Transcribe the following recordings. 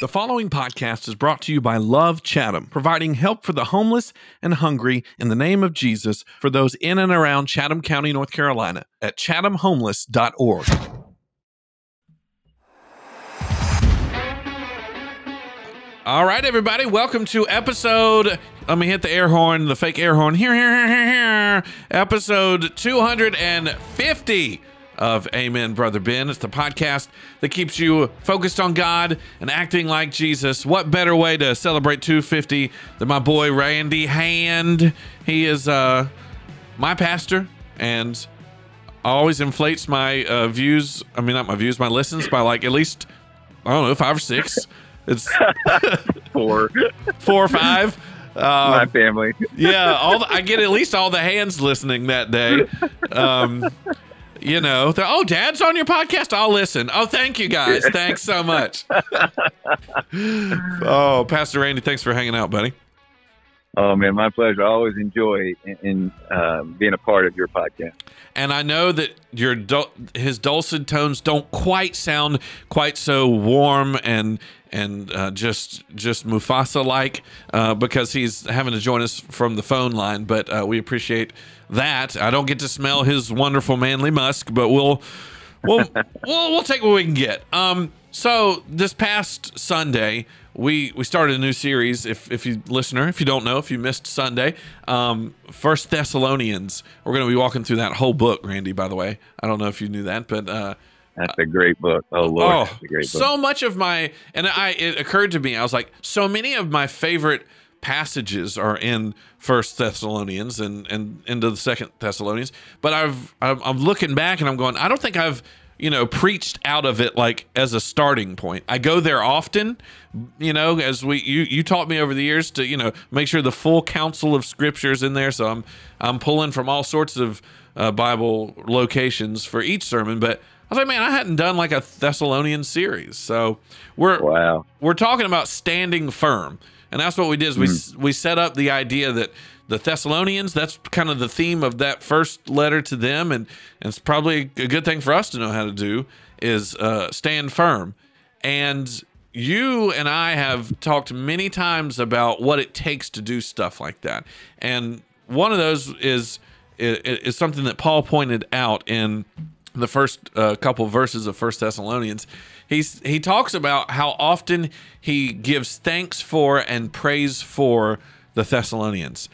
The following podcast is brought to you by Love Chatham, providing help for the homeless and hungry in the name of Jesus for those in and around Chatham County, North Carolina at chathamhomeless.org. All right, everybody, welcome to episode. Let me hit the air horn, the fake air horn. Here, here, here, here, here. Episode 250 of Amen, Brother Ben. It's the podcast that keeps you focused on God and acting like Jesus. What better way to celebrate 250 than my boy Randy Hand? He is uh, my pastor and always inflates my uh, views. I mean, not my views, my listens by like at least, I don't know, five or six. It's Four. four or five. My Um, family. yeah, all the, I get at least all the hands listening that day. Um, you know, oh, Dad's on your podcast. I'll listen. Oh, thank you guys. Thanks so much. oh, Pastor Randy, thanks for hanging out, buddy. Oh man, my pleasure. I always enjoy in, in uh, being a part of your podcast. And I know that your dul- his dulcet tones don't quite sound quite so warm and and uh, just just Mufasa like uh, because he's having to join us from the phone line. But uh, we appreciate that. I don't get to smell his wonderful manly musk, but we'll we'll we'll, we'll take what we can get. Um, so this past Sunday, we we started a new series. If if you listener, if you don't know, if you missed Sunday, um, First Thessalonians, we're going to be walking through that whole book. Randy, by the way, I don't know if you knew that, but uh, That's a great book. Oh Lord, oh, that's a great book. so much of my and I it occurred to me, I was like, so many of my favorite passages are in First Thessalonians and and into the Second Thessalonians, but I've I'm, I'm looking back and I'm going, I don't think I've you know preached out of it like as a starting point. I go there often, you know, as we you you taught me over the years to you know make sure the full counsel of scriptures in there. So I'm I'm pulling from all sorts of uh, Bible locations for each sermon, but. Was like, man, I hadn't done like a Thessalonian series, so we're wow. we're talking about standing firm, and that's what we did. Is we we set up the idea that the Thessalonians. That's kind of the theme of that first letter to them, and, and it's probably a good thing for us to know how to do is uh, stand firm. And you and I have talked many times about what it takes to do stuff like that, and one of those is is, is something that Paul pointed out in the first uh, couple verses of First Thessalonians, he's he talks about how often he gives thanks for and praise for the Thessalonians,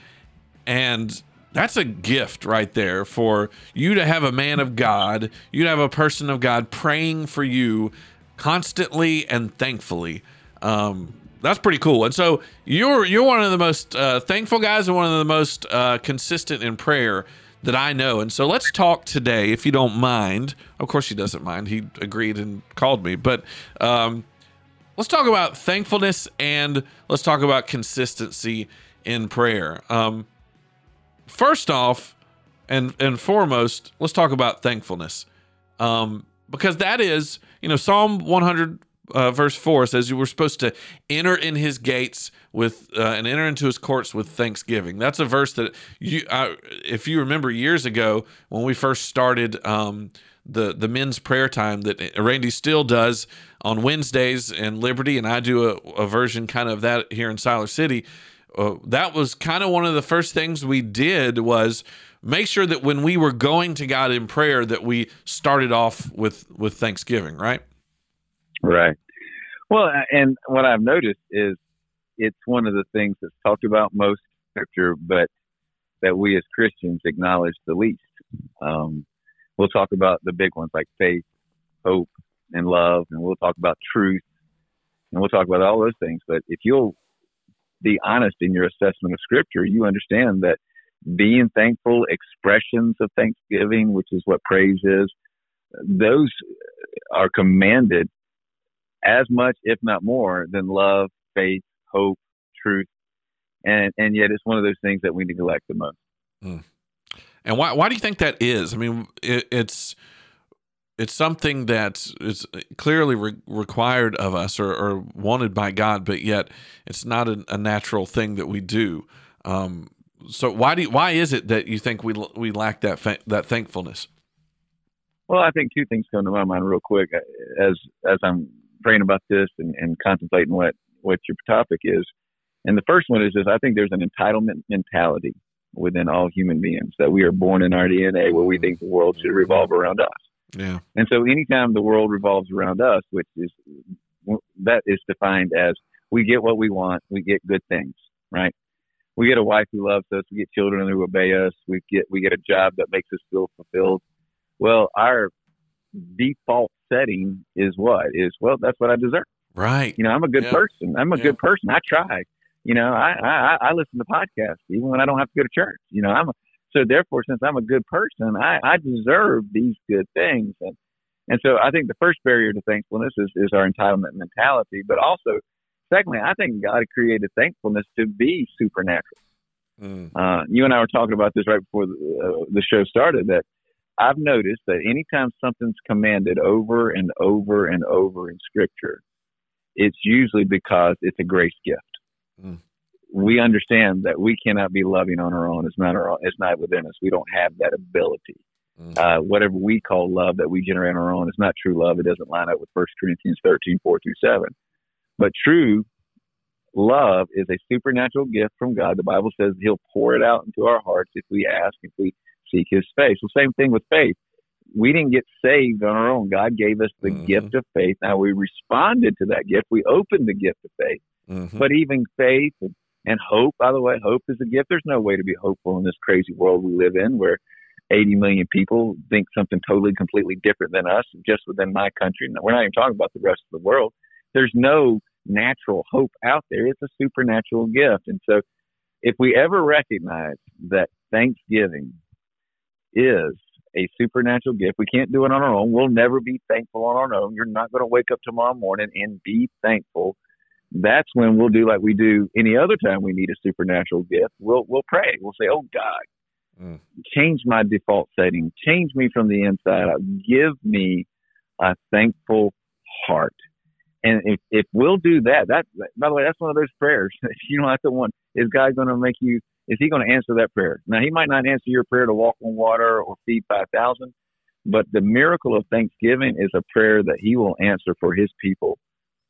and that's a gift right there for you to have a man of God, you to have a person of God praying for you constantly and thankfully. Um, that's pretty cool. And so you're you're one of the most uh, thankful guys and one of the most uh, consistent in prayer that I know. And so let's talk today, if you don't mind. Of course, he doesn't mind. He agreed and called me. But um, let's talk about thankfulness and let's talk about consistency in prayer. Um, first off, and and foremost, let's talk about thankfulness, um, because that is, you know, Psalm 100 uh, verse 4 says you were supposed to enter in his gates with uh, and enter into his courts with thanksgiving. That's a verse that you uh, if you remember years ago when we first started um, the the men's prayer time that randy still does on wednesdays in liberty and i do a, a version kind of that here in siler city uh, that was kind of one of the first things we did was make sure that when we were going to god in prayer that we started off with with thanksgiving right Right. Well, and what I've noticed is it's one of the things that's talked about most in scripture, but that we as Christians acknowledge the least. Um, we'll talk about the big ones like faith, hope, and love, and we'll talk about truth, and we'll talk about all those things. But if you'll be honest in your assessment of scripture, you understand that being thankful, expressions of thanksgiving, which is what praise is, those are commanded as much, if not more, than love, faith, hope, truth, and and yet it's one of those things that we neglect the most. And why why do you think that is? I mean, it, it's it's something that is clearly re- required of us or, or wanted by God, but yet it's not a, a natural thing that we do. Um, so why do you, why is it that you think we we lack that fa- that thankfulness? Well, I think two things come to my mind real quick as as I'm praying about this and, and contemplating what what your topic is. And the first one is this: I think there's an entitlement mentality within all human beings that we are born in our DNA where we think the world should revolve around us. Yeah. And so anytime the world revolves around us, which is that is defined as we get what we want, we get good things, right? We get a wife who loves us, we get children who obey us, we get we get a job that makes us feel fulfilled. Well, our default setting is what? Is well, that's what I deserve. Right. You know, I'm a good Yeah. person. I'm a Yeah. good person. I try. You know, I, I I listen to podcasts even when I don't have to go to church. You know, I'm a, so therefore, since I'm a good person, I I deserve these good things. And and so I think the first barrier to thankfulness is is our entitlement mentality, but also, secondly, I think God created thankfulness to be supernatural. Mm. Uh, you and I were talking about this right before the, uh, the show started. That I've noticed that anytime something's commanded over and over and over in Scripture, it's usually because it's a grace gift. Mm. We understand that we cannot be loving on our own. It's not our own, It's not within us. We don't have that ability. Mm. Uh, whatever we call love that we generate on our own is not true love. It doesn't line up with 1 Corinthians 13, 4 through 7. But true love is a supernatural gift from God. The Bible says He'll pour it out into our hearts if we ask, if we seek His face. Well, same thing with faith. We didn't get saved on our own. God gave us the Mhm. gift of faith. Now we responded to that gift. We opened the gift of faith. Mhm. But even faith and, and hope, by the way, hope is a gift. There's no way to be hopeful in this crazy world we live in where 80 million people think something totally, completely different than us just within my country. We're not even talking about the rest of the world. There's no natural hope out there. It's a supernatural gift. And so if we ever recognize that Thanksgiving is a supernatural gift, we can't do it on our own. We'll never be thankful on our own. You're not going to wake up tomorrow morning and be thankful. That's when we'll do like we do any other time we need a supernatural gift. We'll we'll pray. We'll say, "Oh God, Mm. change my default setting. Change me from the inside out. Give me a thankful heart." And if, if we'll do that, that by the way, that's one of those prayers. you don't have to want. Is God going to make you? Is He going to answer that prayer? Now, He might not answer your prayer to walk on water or feed five thousand, but the miracle of Thanksgiving is a prayer that He will answer for His people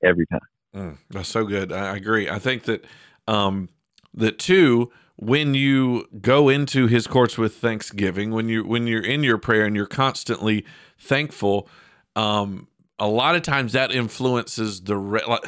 every time. Mm, that's so good. I I agree. I think that um, that too, when you go into His courts with thanksgiving, when you when you're in your prayer and you're constantly thankful, um, a lot of times that influences the. Re-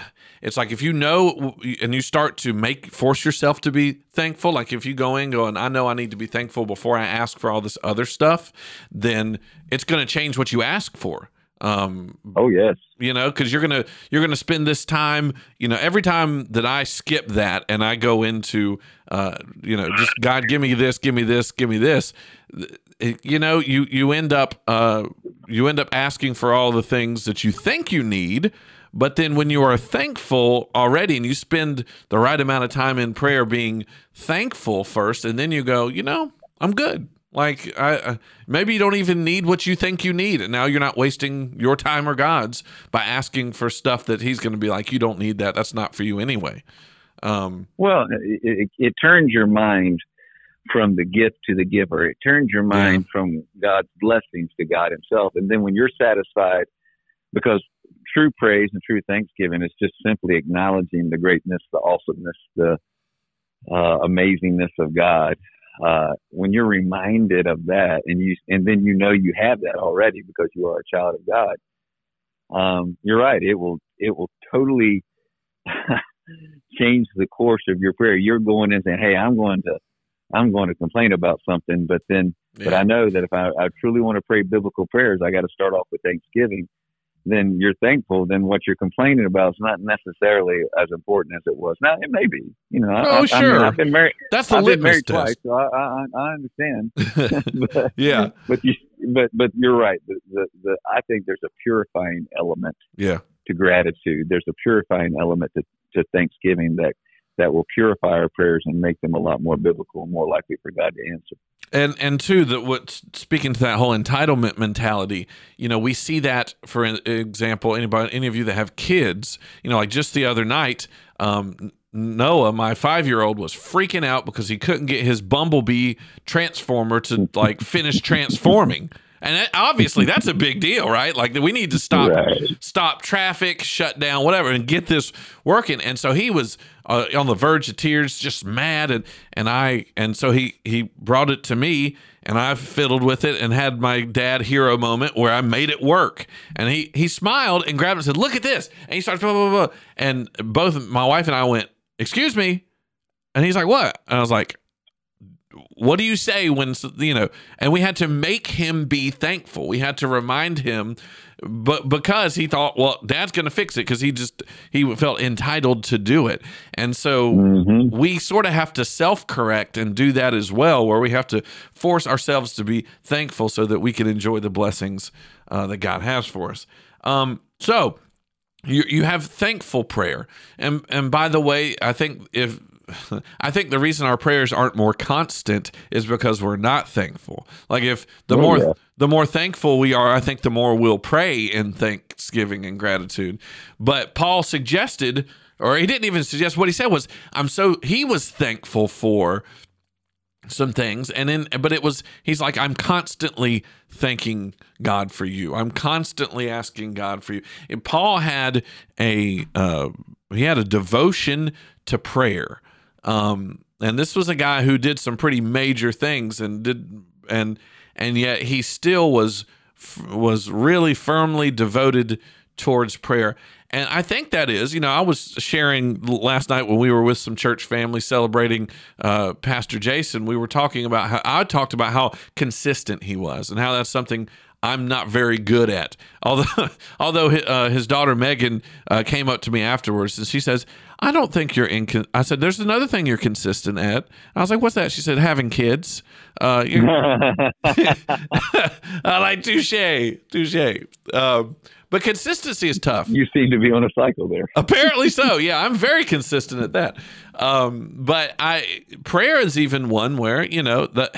it's like if you know and you start to make force yourself to be thankful. Like if you go in going, I know I need to be thankful before I ask for all this other stuff, then it's going to change what you ask for. Um, Oh yes, you know because you're gonna you're gonna spend this time you know every time that i skip that and i go into uh you know just god give me this give me this give me this th- you know you you end up uh you end up asking for all the things that you think you need but then when you are thankful already and you spend the right amount of time in prayer being thankful first and then you go you know i'm good like I, I maybe you don't even need what you think you need, and now you're not wasting your time or God's by asking for stuff that He's going to be like, you don't need that. That's not for you anyway. Um, Well, it, it, it turns your mind from the gift to the giver. It turns your mind from God's blessings to God Himself. And then when you're satisfied, because true praise and true thanksgiving is just simply acknowledging the greatness, the awesomeness, the uh, amazingness of God. Uh, when you're reminded of that, and you and then you know you have that already because you are a child of God. Um, you're right. It will it will totally change the course of your prayer. You're going in saying, "Hey, I'm going to, I'm going to complain about something," but then, but I know that if I, I truly want to pray biblical prayers, I got to start off with Thanksgiving. Then you're thankful. Then what you're complaining about is not necessarily as important as it was. Now it may be. You know, Oh, I, I mean, sure. I've been married. that's the I've been married twice, test. so I, I, I understand. but, Yeah. but you, but but you're right. The, the, the I think there's a purifying element Yeah, to gratitude. There's a purifying element to, to Thanksgiving that that will purify our prayers and make them a lot more biblical and more likely for God to answer. and and two that what speaking to that whole entitlement mentality you know we see that for example anybody any of you that have kids you know like just the other night um Noah, my five year old, was freaking out because he couldn't get his bumblebee transformer to like finish transforming. And obviously that's a big deal, right? Like we need to stop Right. stop traffic, shut down whatever and get this working. And so he was uh, on the verge of tears, just mad and and I and so he he brought it to me and I fiddled with it and had my dad hero moment where I made it work. And he he smiled and grabbed it and said, "Look at this." And he starts blah blah blah. blah. And both my wife and I went, "Excuse me." And he's like, "What?" And I was like, what do you say when you know and we had to make him be thankful. We had to remind him but because he thought well dad's going to fix it because he just he felt entitled to do it. And so Mhm. we sort of have to self-correct and do that as well where we have to force ourselves to be thankful so that we can enjoy the blessings uh, that god has for us. Um, so you you have thankful prayer. And and by the way i think if I think the reason our prayers aren't more constant is because we're not thankful. Like if the Oh, more yeah. the more thankful we are, I think the more we'll pray in thanksgiving and gratitude. But Paul suggested or he didn't even suggest what he said was I'm so he was thankful for some things and then but it was he's like i'm constantly thanking god for you i'm constantly asking god for you and paul had a uh he had a devotion to prayer um and this was a guy who did some pretty major things and did and and yet he still was was really firmly devoted towards prayer. And I think that is, you know, I was sharing last night when we were with some church family celebrating uh, Pastor Jason. We were talking about how I talked about how consistent he was and how that's something I'm not very good at. Although, although uh, his daughter Megan uh, came up to me afterwards and she says, "I don't think you're in." I said, "There's another thing you're consistent at." I was like, "What's that?" She said, "Having kids." Uh, I like touche, touche. Um, but consistency is tough. you seem to be on a cycle there. Apparently so. Yeah, I'm very consistent at that. Um, but I prayer is even one where you know the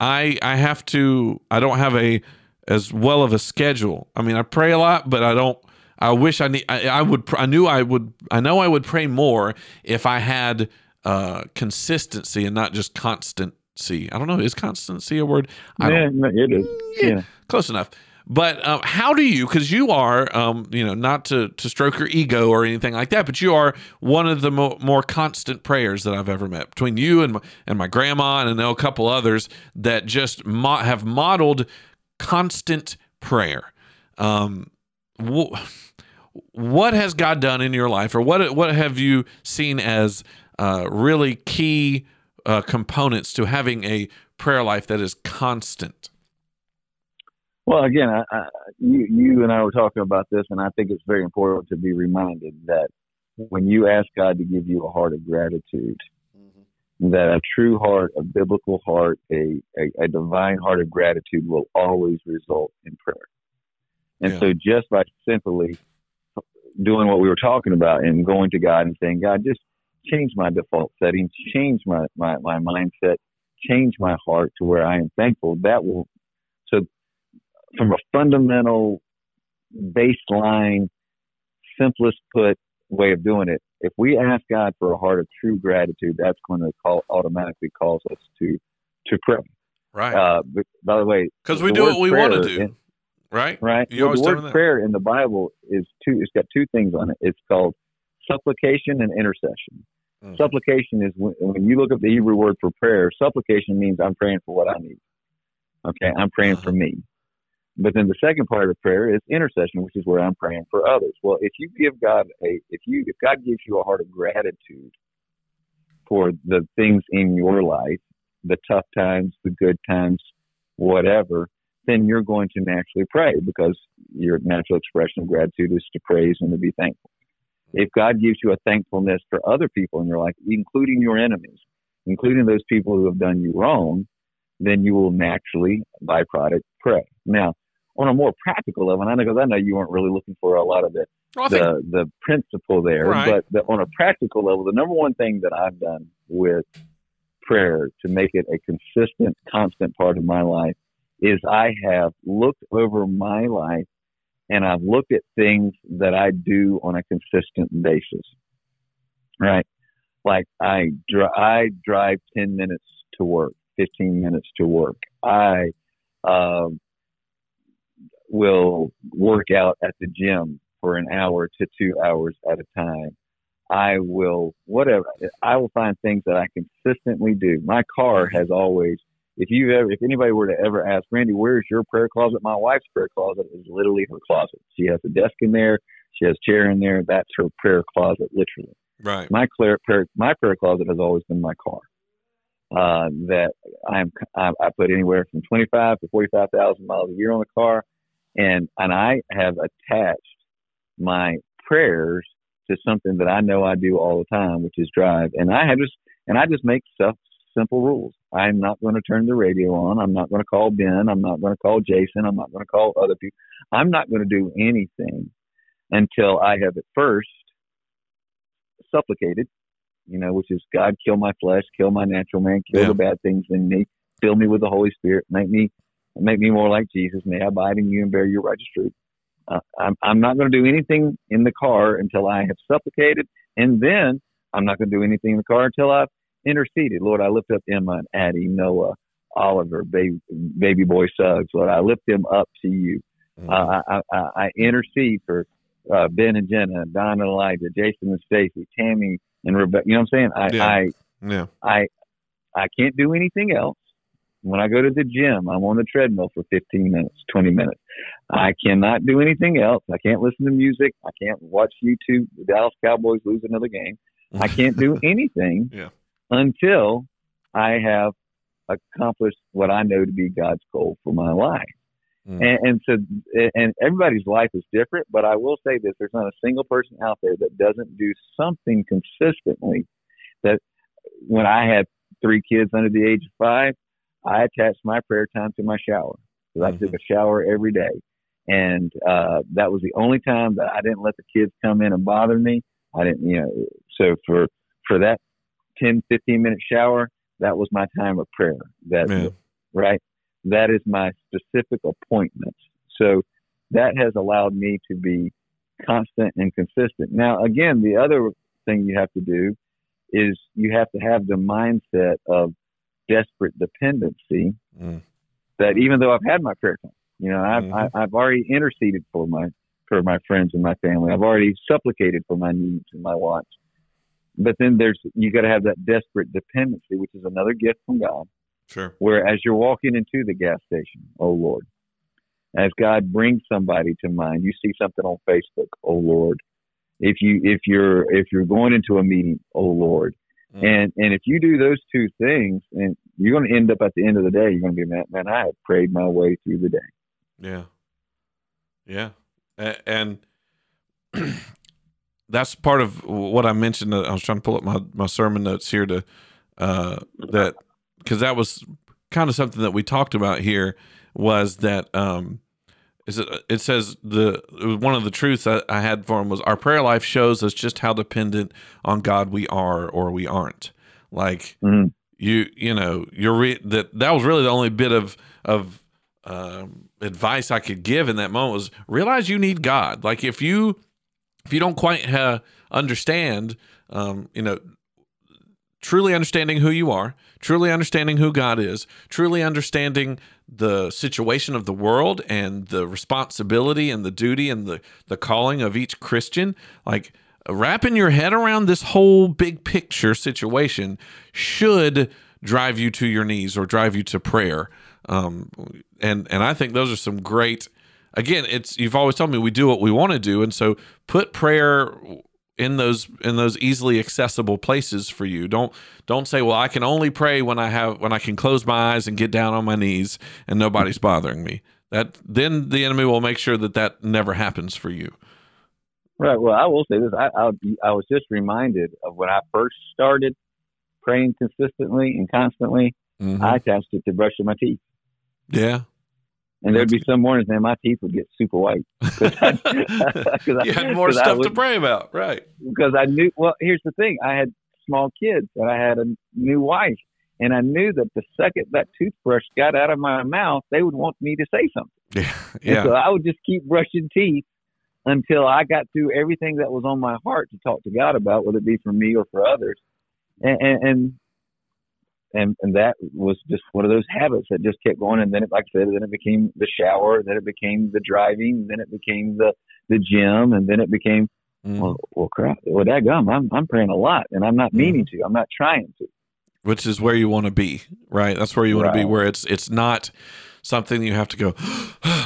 I I have to I don't have a as well of a schedule. I mean, I pray a lot, but I don't. I wish I need. I, I would. I knew I would. I know I would pray more if I had uh, consistency and not just constancy. I don't know. Is constancy a word? I Yeah, it is. Yeah. close enough. But um, how do you? Because you are, um, you know, not to to stroke your ego or anything like that, but you are one of the mo- more constant prayers that I've ever met between you and my, and my grandma, and I know a couple others that just mo- have modeled constant prayer. Um, wh- what has God done in your life, or what what have you seen as uh, really key uh, components to having a prayer life that is constant? Well, again, I, I, you, you and I were talking about this, and I think it's very important to be reminded that when you ask God to give you a heart of gratitude, that a true heart, a biblical heart, a, a, a divine heart of gratitude will always result in prayer. And Yeah. so just by simply doing what we were talking about and going to God and saying, God, just change my default settings, change my, my, my mindset, change my heart to where I am thankful, that will, so from a fundamental baseline, simplest put way of doing it, if we ask God for a heart of true gratitude, that's going to call automatically calls us to to pray. Right. Uh, by the way, Because we do what we want to do, in- right? right? You Well, the word prayer in the Bible is two. It's got two things on it. It's called supplication and intercession. Mhm. Supplication is when, when you look up the Hebrew word for prayer. Supplication means I'm praying for what I need. Okay, I'm praying for me. But then the second part of prayer is intercession, which is where I'm praying for others. Well, if you give God a, if you, if God gives you a heart of gratitude for the things in your life, the tough times, the good times, whatever, then you're going to naturally pray because your natural expression of gratitude is to praise and to be thankful. If God gives you a thankfulness for other people in your life, including your enemies, including those people who have done you wrong, then you will naturally, byproduct, pray. Now, on a more practical level, and I know because I know you weren't really looking for a lot of the Well, I think the the principle there. Right. But the, on a practical level, the number one thing that I've done with prayer to make it a consistent, constant part of my life is I have looked over my life and I've looked at things that I do on a consistent basis. Right, like I dri I drive ten minutes to work, fifteen minutes to work. I um, will work out at the gym for an hour to two hours at a time. I will, whatever, I will find things that I consistently do. My car has always, if you ever, if anybody were to ever ask, Randy, where's your prayer closet? My wife's prayer closet is literally her closet. She has a desk in there. She has a chair in there. That's her prayer closet, literally. Right. My prayer, my prayer closet has always been my car. Uh, that I'm, I, I put anywhere from 25 to 45,000 miles a year on the car. And, and I have attached my prayers to something that I know I do all the time, which is drive. And I have just, and I just make stuff, simple rules. I'm not going to turn the radio on. I'm not going to call Ben. I'm not going to call Jason. I'm not going to call other people. I'm not going to do anything until I have at first supplicated, you know, which is God, kill my flesh, kill my natural man, kill yeah. the bad things in me, fill me with the Holy Spirit, make me, make me more like Jesus. May I abide in you and bear your righteous fruit. Uh, I'm, I'm not going to do anything in the car until I have supplicated, and then I'm not going to do anything in the car until I've interceded. Lord, I lift up Emma and Addie, Noah, Oliver, baby, baby boy Suggs. Lord, I lift them up to you. Mm-hmm. Uh, I, I, I intercede for uh, Ben and Jenna, Don and Elijah, Jason and Stacy, Tammy and Rebecca. You know what I'm saying? I, yeah. I, yeah. I, I can't do anything else. When I go to the gym, I'm on the treadmill for 15 minutes, 20 minutes. I cannot do anything else. I can't listen to music. I can't watch YouTube. The Dallas Cowboys lose another game. I can't do anything yeah. until I have accomplished what I know to be God's goal for my life. Mm. And, and so, and everybody's life is different, but I will say this: there's not a single person out there that doesn't do something consistently. That when I had three kids under the age of five, I attached my prayer time to my shower because mm-hmm. I took a shower every day, and uh, that was the only time that I didn't let the kids come in and bother me. I didn't, you know, so for for that 10, 15 minute shower, that was my time of prayer. That Man. right that is my specific appointment. So that has allowed me to be constant and consistent. Now, again, the other thing you have to do is you have to have the mindset of desperate dependency mm. that even though I've had my prayer time, you know, I've, mm-hmm. I, have already interceded for my, for my friends and my family. I've already supplicated for my needs and my wants. But then there's, you got to have that desperate dependency, which is another gift from God Sure. Where as you're walking into the gas station, oh Lord, as God brings somebody to mind, you see something on Facebook, oh Lord. If you if you're if you're going into a meeting, oh Lord. Mm. And and if you do those two things, and you're going to end up at the end of the day, you're going to be man, man, I have prayed my way through the day. Yeah, yeah, and that's part of what I mentioned. I was trying to pull up my my sermon notes here to uh, that because that was kind of something that we talked about here was that um is it, it says the one of the truths I, I had for him was our prayer life shows us just how dependent on God we are or we aren't like mm-hmm. you you know you're re- that that was really the only bit of of um, advice I could give in that moment was realize you need God like if you if you don't quite uh, understand um, you know truly understanding who you are, truly understanding who God is, truly understanding the situation of the world and the responsibility and the duty and the, the calling of each Christian, like wrapping your head around this whole big picture situation should drive you to your knees or drive you to prayer. Um, and and I think those are some great. Again, it's you've always told me we do what we want to do, and so put prayer in those in those easily accessible places for you. Don't don't say, "Well, I can only pray when I have when I can close my eyes and get down on my knees and nobody's bothering me." That then the enemy will make sure that that never happens for you. Right. Well, I will say this. I I, I was just reminded of when I first started praying consistently and constantly. Mm-hmm. I attached it to brushing my teeth. Yeah. And there'd be some mornings, man, my teeth would get super white. Cause I, cause you I, had more stuff to pray about, right? Because I knew. Well, here's the thing: I had small kids, and I had a new wife, and I knew that the second that toothbrush got out of my mouth, they would want me to say something. Yeah, yeah. so I would just keep brushing teeth until I got through everything that was on my heart to talk to God about, whether it be for me or for others. And, and, and and and that was just one of those habits that just kept going. And then, it, like I said, then it became the shower, then it became the driving, then it became the the gym, and then it became mm. well, well, crap. Well, that gum, I'm I'm praying a lot, and I'm not mm. meaning to. I'm not trying to. Which is where you want to be, right? That's where you want right. to be. Where it's it's not something you have to go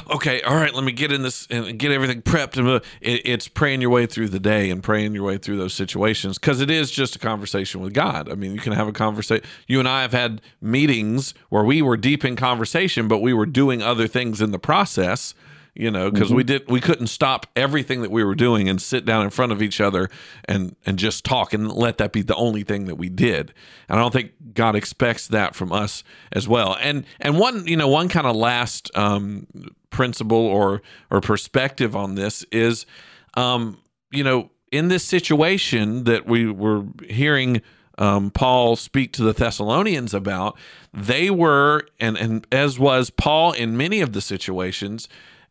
okay all right let me get in this and get everything prepped and uh, it's praying your way through the day and praying your way through those situations because it is just a conversation with god i mean you can have a conversation you and i have had meetings where we were deep in conversation but we were doing other things in the process you know because mm-hmm. we did we couldn't stop everything that we were doing and sit down in front of each other and and just talk and let that be the only thing that we did and i don't think god expects that from us as well and and one you know one kind of last um principle or or perspective on this is um you know in this situation that we were hearing um, Paul speak to the Thessalonians about, they were, and, and as was Paul in many of the situations,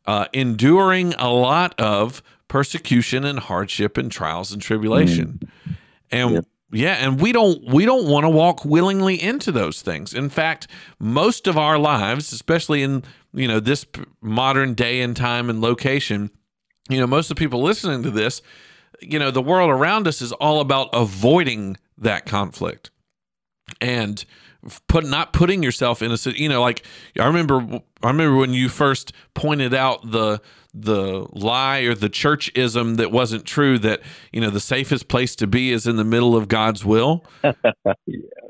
uh, enduring a lot of persecution and hardship and trials and tribulation. Mm. And yep. yeah, and we don't we don't want to walk willingly into those things. In fact, most of our lives, especially in you know this modern day and time and location, you know, most of the people listening to this, you know, the world around us is all about avoiding that conflict. And put not putting yourself in a you know like I remember I remember when you first pointed out the the lie or the churchism that wasn't true that you know the safest place to be is in the middle of God's will. yeah,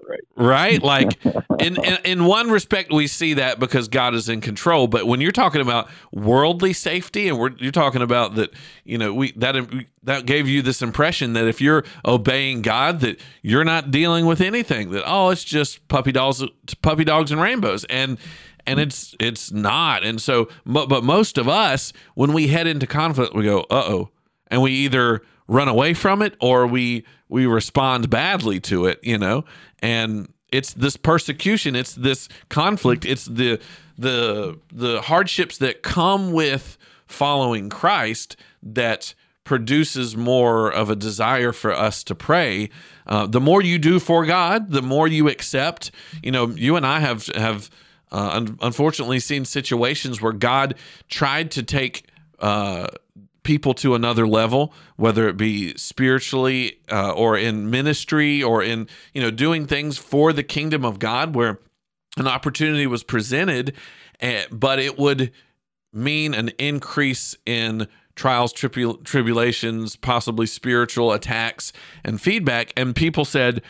right. Right? Like in, in, in one respect we see that because God is in control, but when you're talking about worldly safety and we're you're talking about that, you know, we that um, that gave you this impression that if you're obeying God that you're not dealing with anything that oh, it's just puppy dogs puppy dogs and rainbows and and it's it's not and so but, most of us when we head into conflict we go uh-oh and we either run away from it or we we respond badly to it you know and it's this persecution it's this conflict it's the the the hardships that come with following Christ that produces more of a desire for us to pray. Uh, the more you do for God, the more you accept. You know, you and I have have uh, un- unfortunately seen situations where God tried to take uh, people to another level, whether it be spiritually uh, or in ministry or in you know doing things for the kingdom of God, where an opportunity was presented, eh, but it would mean an increase in trials, tribul- tribulations, possibly spiritual attacks and feedback. And people said,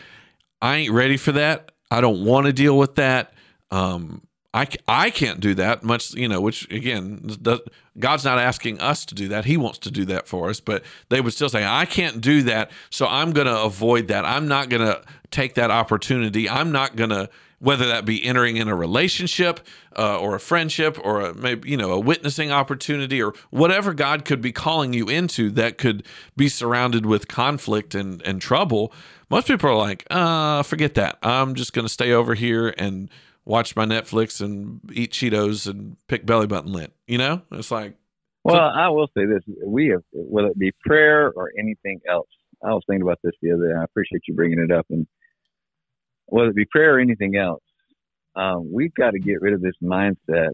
I ain't ready for that. I don't want to deal with that. Um, I, I can't do that much, you know, which again, the, God's not asking us to do that. He wants to do that for us, but they would still say, I can't do that. So I'm going to avoid that. I'm not going to take that opportunity. I'm not going to, whether that be entering in a relationship uh, or a friendship or a, maybe, you know, a witnessing opportunity or whatever God could be calling you into that could be surrounded with conflict and, and trouble. Most people are like, uh, forget that. I'm just going to stay over here and, watch my Netflix and eat Cheetos and pick belly button lint. You know, it's like. Well, so, I will say this: we have, whether it be prayer or anything else. I was thinking about this the other day. I appreciate you bringing it up, and whether it be prayer or anything else, um, we've got to get rid of this mindset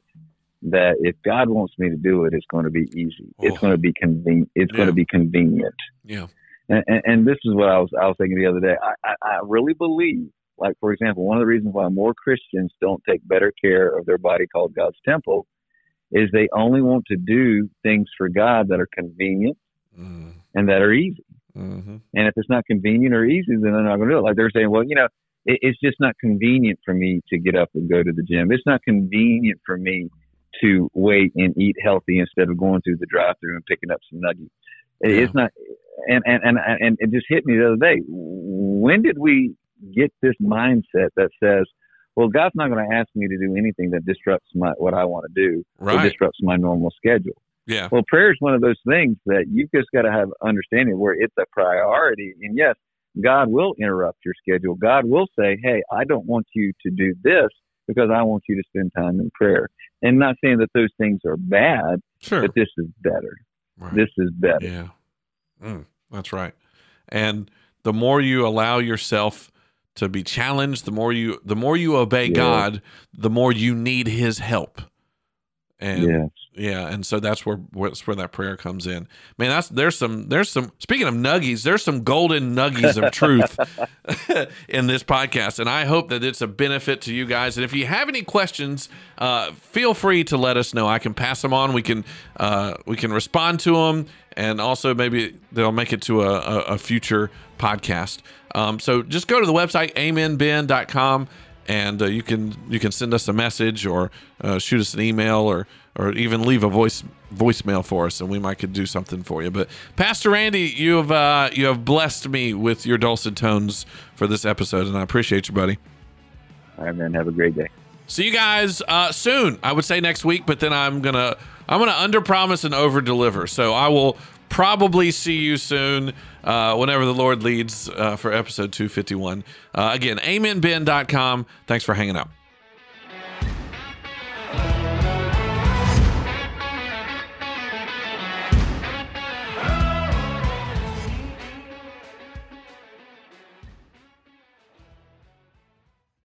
that if God wants me to do it, it's going to be easy. Oh. It's going to be convenient. It's yeah. going to be convenient. Yeah. And, and, and, this is what I was I was thinking the other day. I, I, I really believe like, for example, one of the reasons why more Christians don't take better care of their body called God's temple is they only want to do things for God that are convenient mm. and that are easy. Mm-hmm. And if it's not convenient or easy, then they're not going to do it. Like they're saying, well, you know, it, it's just not convenient for me to get up and go to the gym. It's not convenient for me to wait and eat healthy instead of going through the drive-through and picking up some nuggets. Yeah. It's not, and, and and and it just hit me the other day. When did we get this mindset that says, well, God's not going to ask me to do anything that disrupts my what I want to do right. or disrupts my normal schedule. Yeah. Well, prayer is one of those things that you've just got to have understanding where it's a priority. And yes, God will interrupt your schedule. God will say, "Hey, I don't want you to do this because I want you to spend time in prayer." And not saying that those things are bad, sure. but this is better. Right. This is better. Yeah, mm, that's right. And the more you allow yourself to be challenged. The more you the more you obey Yeah. God, the more you need His help. And Yes. yeah, and so that's where that's where that prayer comes in. Man, that's there's some there's some speaking of nuggies, there's some golden nuggies of truth in this podcast, and I hope that it's a benefit to you guys. And if you have any questions, uh, feel free to let us know. I can pass them on. We can uh, we can respond to them, and also maybe they'll make it to a, a, a future podcast. Um, so just go to the website amenben.com and uh, you can you can send us a message or uh, shoot us an email or or even leave a voice voicemail for us and we might could do something for you. But pastor randy you have uh, you have blessed me with your dulcet tones for this episode and i appreciate you buddy. All right, man. Have a great day. see you guys uh, soon. I would say next week but then i'm gonna i'm gonna under promise and over deliver so i will probably see you soon uh, whenever the lord leads uh, for episode 251 uh, again amenben.com thanks for hanging out